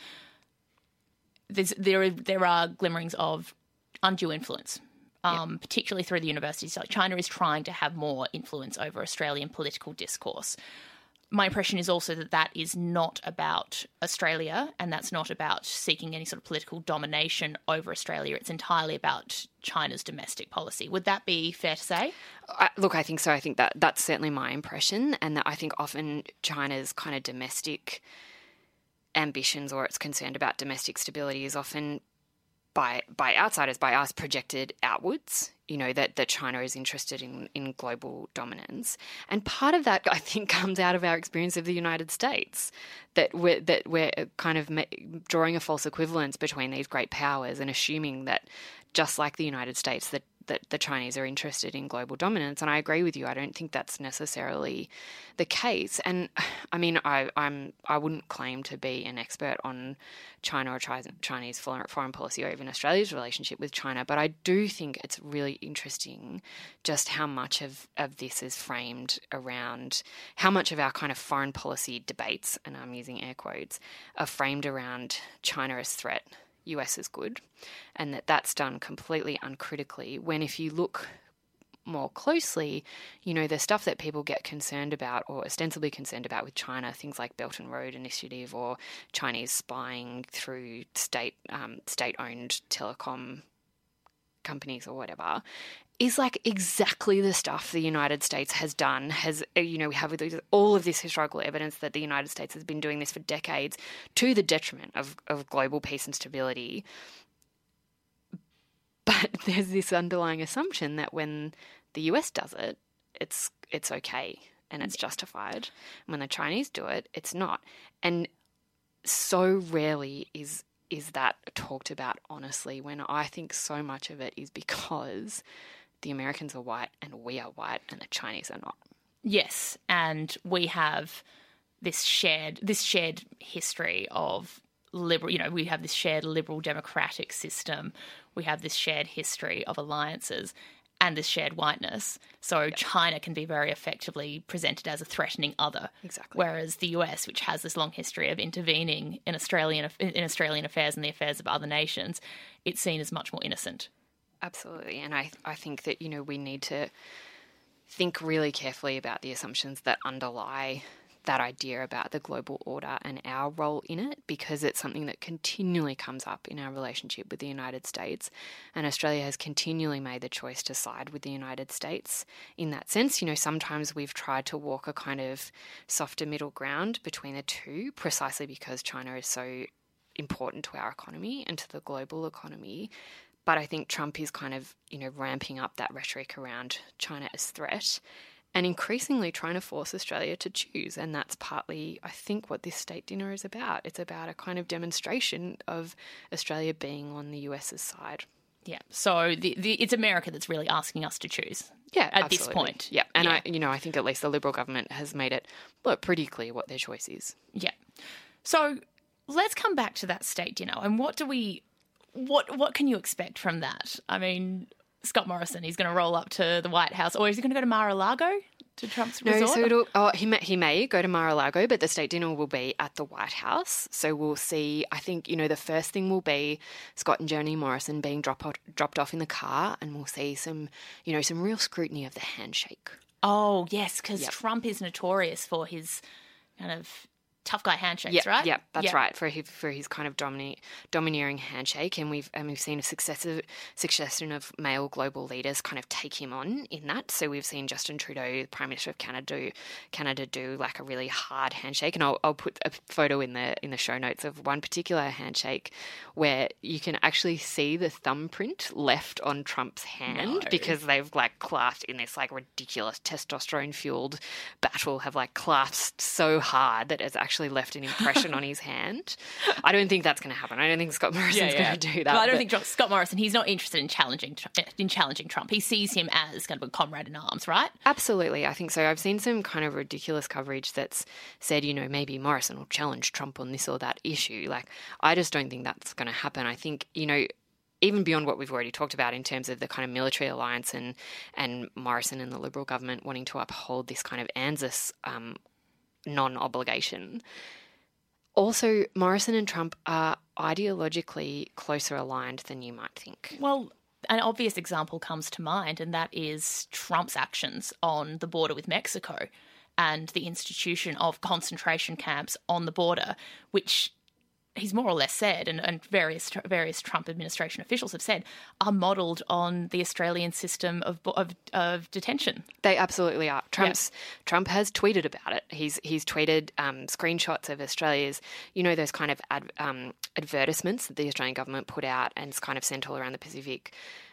there. Are, there are glimmerings of undue influence, um, yep. particularly through the universities. China is trying to have more influence over Australian political discourse. My impression is also that that is not about Australia and that's not about seeking any sort of political domination over Australia. It's entirely about China's domestic policy. Would that be fair to say? I, look, I think so. I think that that's certainly my impression, and that I think often China's kind of domestic ambitions or it's concern about domestic stability is often by by outsiders, by us, projected outwards. You know that that China is interested in in global dominance, and part of that I think *laughs* comes out of our experience of the United States. That we're that we're kind of drawing a false equivalence between these great powers and assuming that just like the United States, that that the Chinese are interested in global dominance, and I agree with you. I don't think that's necessarily the case. And *sighs* I mean, I, I'm I wouldn't claim to be an expert on China or Chinese foreign policy or even Australia's relationship with China, but I do think it's really interesting just how much of, of this is framed around how much of our kind of foreign policy debates, and I'm using air quotes, are framed around China as threat US is good, and that that's done completely uncritically. When if you look more closely, you know, the stuff that people get concerned about or ostensibly concerned about with China, things like Belt and Road Initiative or Chinese spying through state um, state owned telecom companies or whatever, is like exactly the stuff the United States has done. Has uh, you know we have all of this historical evidence that the United States has been doing this for decades to the detriment of, of global peace and stability. But *laughs* there's this underlying assumption that when the US does it, it's it's okay and it's justified. And when the Chinese do it, it's not. And so rarely is is that talked about honestly when I think so much of it is because the Americans are white and we are white and the Chinese are not. Yes, and we have this shared this shared history of liberal you know we have this shared liberal democratic system. We have this shared history of alliances and this shared whiteness. So china can be very effectively presented as a threatening other. Exactly. Whereas the us which has this long history of intervening in australian in australian affairs and the affairs of other nations it's seen as much more innocent Absolutely. And I, I think that, you know, we need to think really carefully about the assumptions that underlie that idea about the global order and our role in it because it's something that continually comes up in our relationship with the United States. And Australia has continually made the choice to side with the United States in that sense. You know, sometimes we've tried to walk a kind of softer middle ground between the two precisely because China is so important to our economy and to the global economy but I think Trump is kind of, you know, ramping up that rhetoric around China as threat and increasingly trying to force Australia to choose. And that's partly, I think, what this state dinner is about. It's about a kind of demonstration of Australia being on the US's side. Yeah. So the, the, it's America that's really asking us to choose. Yeah, at absolutely. this point. Yeah, and yeah. I, you know, I think at least the Liberal government has made it look pretty clear what their choice is. Yeah. So let's come back to that state dinner and what do we what what can you expect from that? I mean, Scott Morrison, he's going to roll up to the White House, or is he going to go to Mar-a-Lago to Trump's no, resort? so it'll, oh, he may, he may go to Mar-a-Lago, but the state dinner will be at the White House. So we'll see. I think you know the first thing will be Scott and Johnny Morrison being drop, dropped off in the car, and we'll see some you know some real scrutiny of the handshake. Oh yes, because yep. Trump is notorious for his kind of tough guy handshakes, yep, right? Yeah, that's yep. right. For his, for his kind of domineering handshake, and we've and we've seen a successive succession of male global leaders kind of take him on in that. So we've seen Justin Trudeau, the Prime Minister of Canada, do, Canada do like a really hard handshake, and I'll, I'll put a photo in the in the show notes of one particular handshake where you can actually see the thumbprint left on Trump's hand no. because they've like clasped in this like ridiculous testosterone fueled battle, have like clasped so hard that it's actually actually left an impression on his hand. I don't think that's going to happen. I don't think Scott Morrison's yeah, yeah. going to do that. Well, I don't but... think Scott Morrison. He's not interested in challenging in challenging Trump. He sees him as kind of a comrade in arms, right? Absolutely, I think so. I've seen some kind of ridiculous coverage that's said, you know, maybe Morrison will challenge Trump on this or that issue. Like, I just don't think that's going to happen. I think, you know, even beyond what we've already talked about in terms of the kind of military alliance and and Morrison and the Liberal government wanting to uphold this kind of ANZUS um, non obligation. Also, Morrison and Trump are ideologically closer aligned than you might think. Well, an obvious example comes to mind, and that is Trump's actions on the border with Mexico. and the institution of concentration camps on the border, which he's more or less said, and, and various various Trump administration officials have said, are modelled on the Australian system of, of, of detention. They absolutely are. Trump's Trump has tweeted about it. He's he's tweeted um, screenshots of Australia's, you know, those kind of ad, um, advertisements that the Australian government put out and it's kind of sent all around the Pacific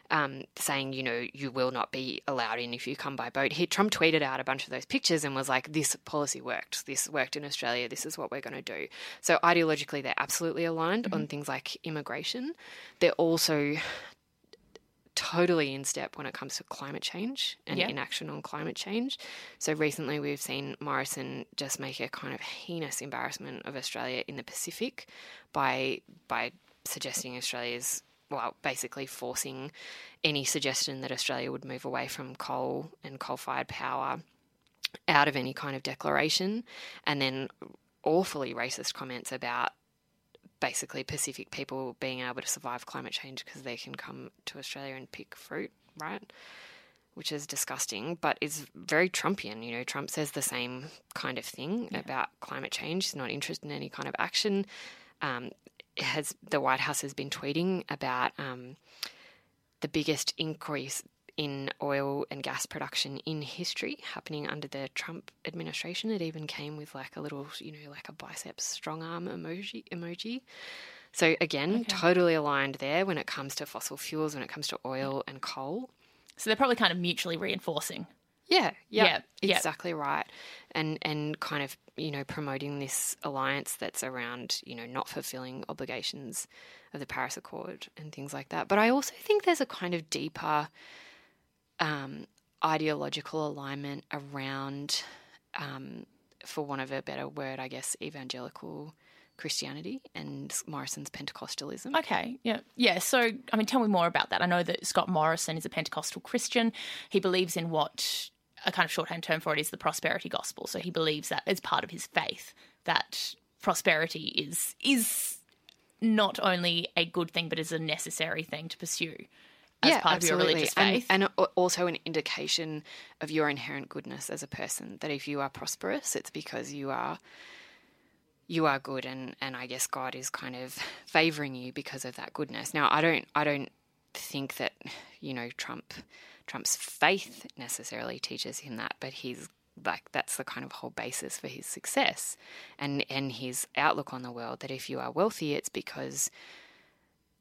um, saying, you know, you will not be allowed in if you come by boat. He, Trump tweeted out a bunch of those pictures and was like, this policy worked. This worked in Australia. This is what we're going to do. So ideologically, they're absolutely aligned mm-hmm. on things like immigration. They're also totally in step when it comes to climate change and yeah. inaction on climate change. So recently we've seen Morrison just make a kind of heinous embarrassment of Australia in the Pacific by by suggesting Australia's well, basically forcing any suggestion that Australia would move away from coal and coal fired power out of any kind of declaration, and then awfully racist comments about basically Pacific people being able to survive climate change because they can come to Australia and pick fruit, right? Which is disgusting, but is very Trumpian. You know, Trump says the same kind of thing yeah. about climate change. He's not interested in any kind of action. Um, has the White House has been tweeting about um, the biggest increase in oil and gas production in history happening under the Trump administration. It even came with like a little, you know, like a biceps strong arm emoji emoji. So again, okay. totally aligned there when it comes to fossil fuels, when it comes to oil and coal. So they're probably kind of mutually reinforcing. Yeah, yeah, yeah, exactly right. And and kind of you know promoting this alliance that's around you know not fulfilling obligations of the Paris Accord and things like that. But I also think there's a kind of deeper um, ideological alignment around, um, for want of a better word, I guess, evangelical. Christianity and Morrison's Pentecostalism. Okay, yeah. Yeah, so, I mean, tell me more about that. I know that Scott Morrison is a Pentecostal Christian. He believes in what a kind of shorthand term for it is the prosperity gospel. So he believes that as part of his faith that prosperity is is not only a good thing but is a necessary thing to pursue as yeah, part absolutely. of your religious faith. And, and also an indication of your inherent goodness as a person. That if you are prosperous, it's because you are you are good and, and I guess God is kind of *laughs* favoring you because of that goodness. Now I don't I don't think that, you know, Trump Trump's faith necessarily teaches him that, but he's like that's the kind of whole basis for his success and and his outlook on the world that if you are wealthy it's because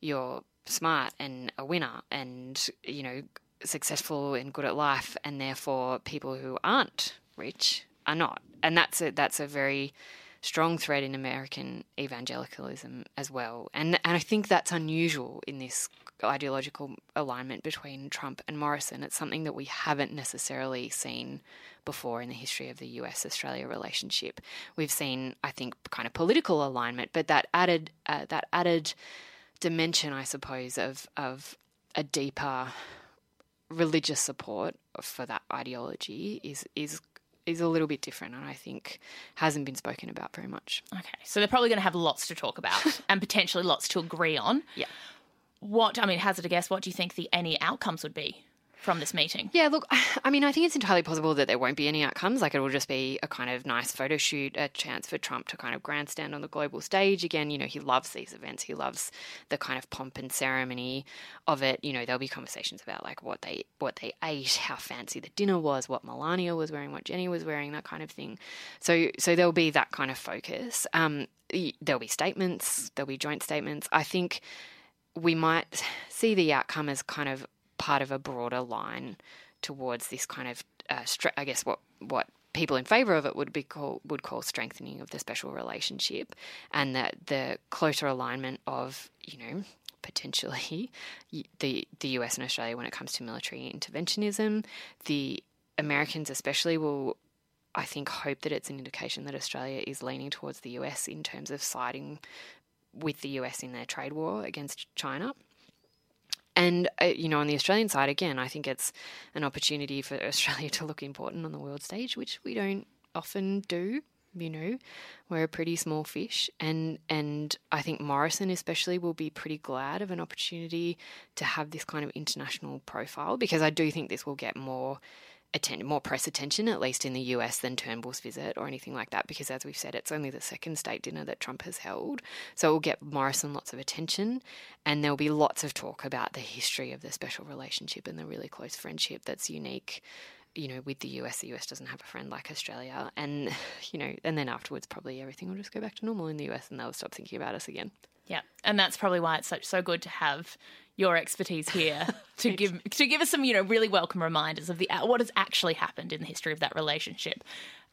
you're smart and a winner and you know successful and good at life and therefore people who aren't rich are not. And that's a that's a very strong thread in American evangelicalism as well. And and I think that's unusual in this ideological alignment between Trump and Morrison. It's something that we haven't necessarily seen before in the history of the US Australia relationship. We've seen, I think, kind of political alignment, but that added uh, that added dimension, I suppose, of of a deeper religious support for that ideology is is is a little bit different and I think hasn't been spoken about very much. Okay. So they're probably going to have lots to talk about *laughs* and potentially lots to agree on. Yeah. What I mean, hazard a guess. What do you think the any outcomes would be? from this meeting? Yeah, look, *laughs* I mean, I think it's entirely possible that there won't be any outcomes. Like, it will just be a kind of nice photo shoot, a chance for Trump to kind of grandstand on the global stage again. You know, he loves these events, he loves the kind of pomp and ceremony of it. You know, there'll be conversations about like what they what they ate, how fancy the dinner was, what Melania was wearing, what Jenny was wearing, that kind of thing. So, so there'll be that kind of focus. Um, there'll be statements, there'll be joint statements. I think we might see the outcome as kind of part of a broader line towards this kind of, uh, I guess, what what people in favour of it would be call, would call strengthening of the special relationship, and that the closer alignment of you know potentially the the US and Australia when it comes to military interventionism, the Americans especially will. I think hope that it's an indication that Australia is leaning towards the US in terms of siding with the US in their trade war against China. And, uh, you know, on the Australian side, again, I think it's an opportunity for *laughs* Australia to look important on the world stage, which we don't often do. You know, we're a pretty small fish, and and I think Morrison especially will be pretty glad of an opportunity to have this kind of international profile because I do think this will get more attend more press attention, at least in the US, than Turnbull's visit or anything like that. Because as we've said, it's only the second state dinner that Trump has held, so it will get Morrison lots of attention, and there'll be lots of talk about the history of the special relationship and the really close friendship that's unique. You know, with the US, the US doesn't have a friend like Australia, and *laughs* you know, and then afterwards, probably everything will just go back to normal in the US, and they'll stop thinking about us again. Yeah, and that's probably why it's such so good to have your expertise here *laughs* to give to give us some you know really welcome reminders of the uh, what has actually happened in the history of that relationship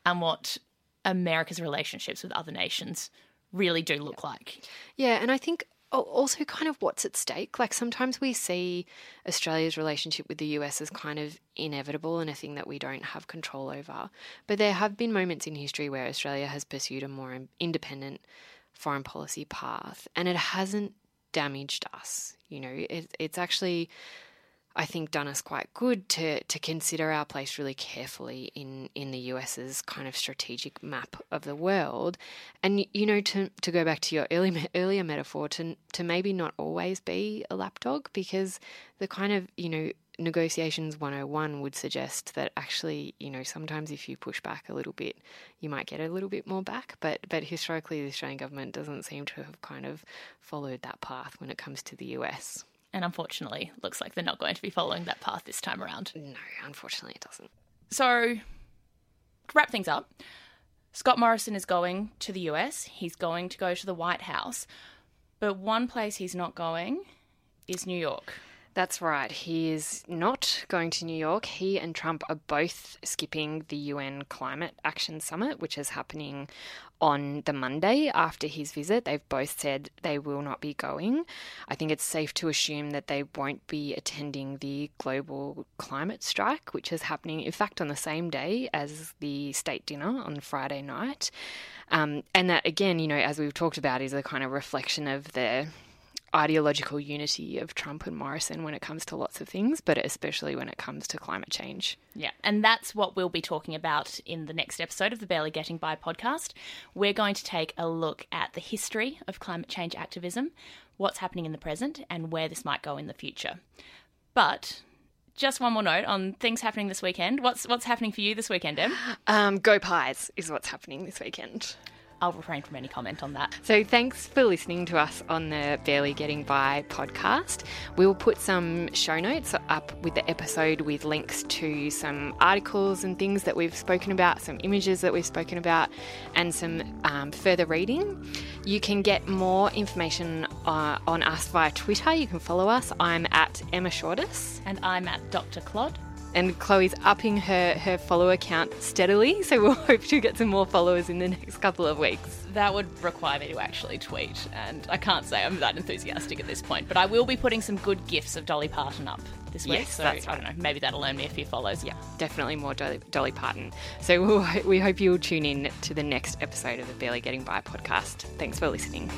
and what America's relationships with other nations really do look like. Yeah, and I think also kind of what's at stake. Like sometimes we see Australia's relationship with the US as kind of inevitable and a thing that we don't have control over. But there have been moments in history where Australia has pursued a more independent foreign policy path and it hasn't damaged us. You know, it, it's actually, I think, done us quite good to to consider our place really carefully in in the US's kind of strategic map of the world, and you know, to to go back to your early, earlier metaphor, to to maybe not always be a lapdog because the kind of you know negotiations 101 would suggest that actually you know sometimes if you push back a little bit you might get a little bit more back. But but historically the Australian government doesn't seem to have kind of followed that path when it comes to the US and unfortunately looks like they're not going to be following that path this time around. No unfortunately it doesn't. So to wrap things up Scott Morrison is going to the US he's going to go to the White House. But one place he's not going is New York that's right. He is not going to New York. He and Trump are both skipping the UN Climate Action Summit, which is happening on the Monday after his visit. They've both said they will not be going. I think it's safe to assume that they won't be attending the global climate strike, which is happening, in fact, on the same day as the state dinner on Friday night. Um, and that, again, you know, as we've talked about, is a kind of reflection of the ideological unity of Trump and Morrison when it comes to lots of things, but especially when it comes to climate change. Yeah, and that's what we'll be talking about in the next episode of the Barely Getting By podcast. We're going to take a look at the history of climate change activism, what's happening in the present, and where this might go in the future. But just one more note on things happening this weekend. What's what's happening for you this weekend, Em? Um, go Pies is what's happening this weekend. I'll refrain from any comment on that. So, thanks for listening to us on the Barely Getting By podcast. We'll put some show notes up with the episode with links to some articles and things that we've spoken about, some images that we've spoken about, and some um, further reading. You can get more information uh, on us via Twitter. You can follow us. I'm at Emma Shortis. And I'm at Dr. Clod and Chloe's upping her, her follower count steadily, so we'll *laughs* hope to get some more followers in the next couple of weeks. That would require me to actually tweet, and I can't say I'm that enthusiastic at this point, but I will be putting some good gifs of Dolly Parton up this week, yes, so that's right. I don't know, maybe that'll earn me a few follows. Yeah, definitely more Dolly, Dolly Parton. So we'll, *laughs* we hope you'll tune in to the next episode of the Barely Getting By podcast. Thanks for listening.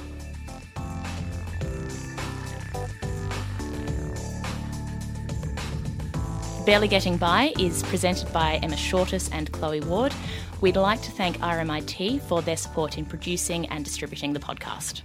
Barely Getting By is presented by Emma Shortis and Chloe Ward. We'd like to thank RMIT for their support in producing and distributing the podcast.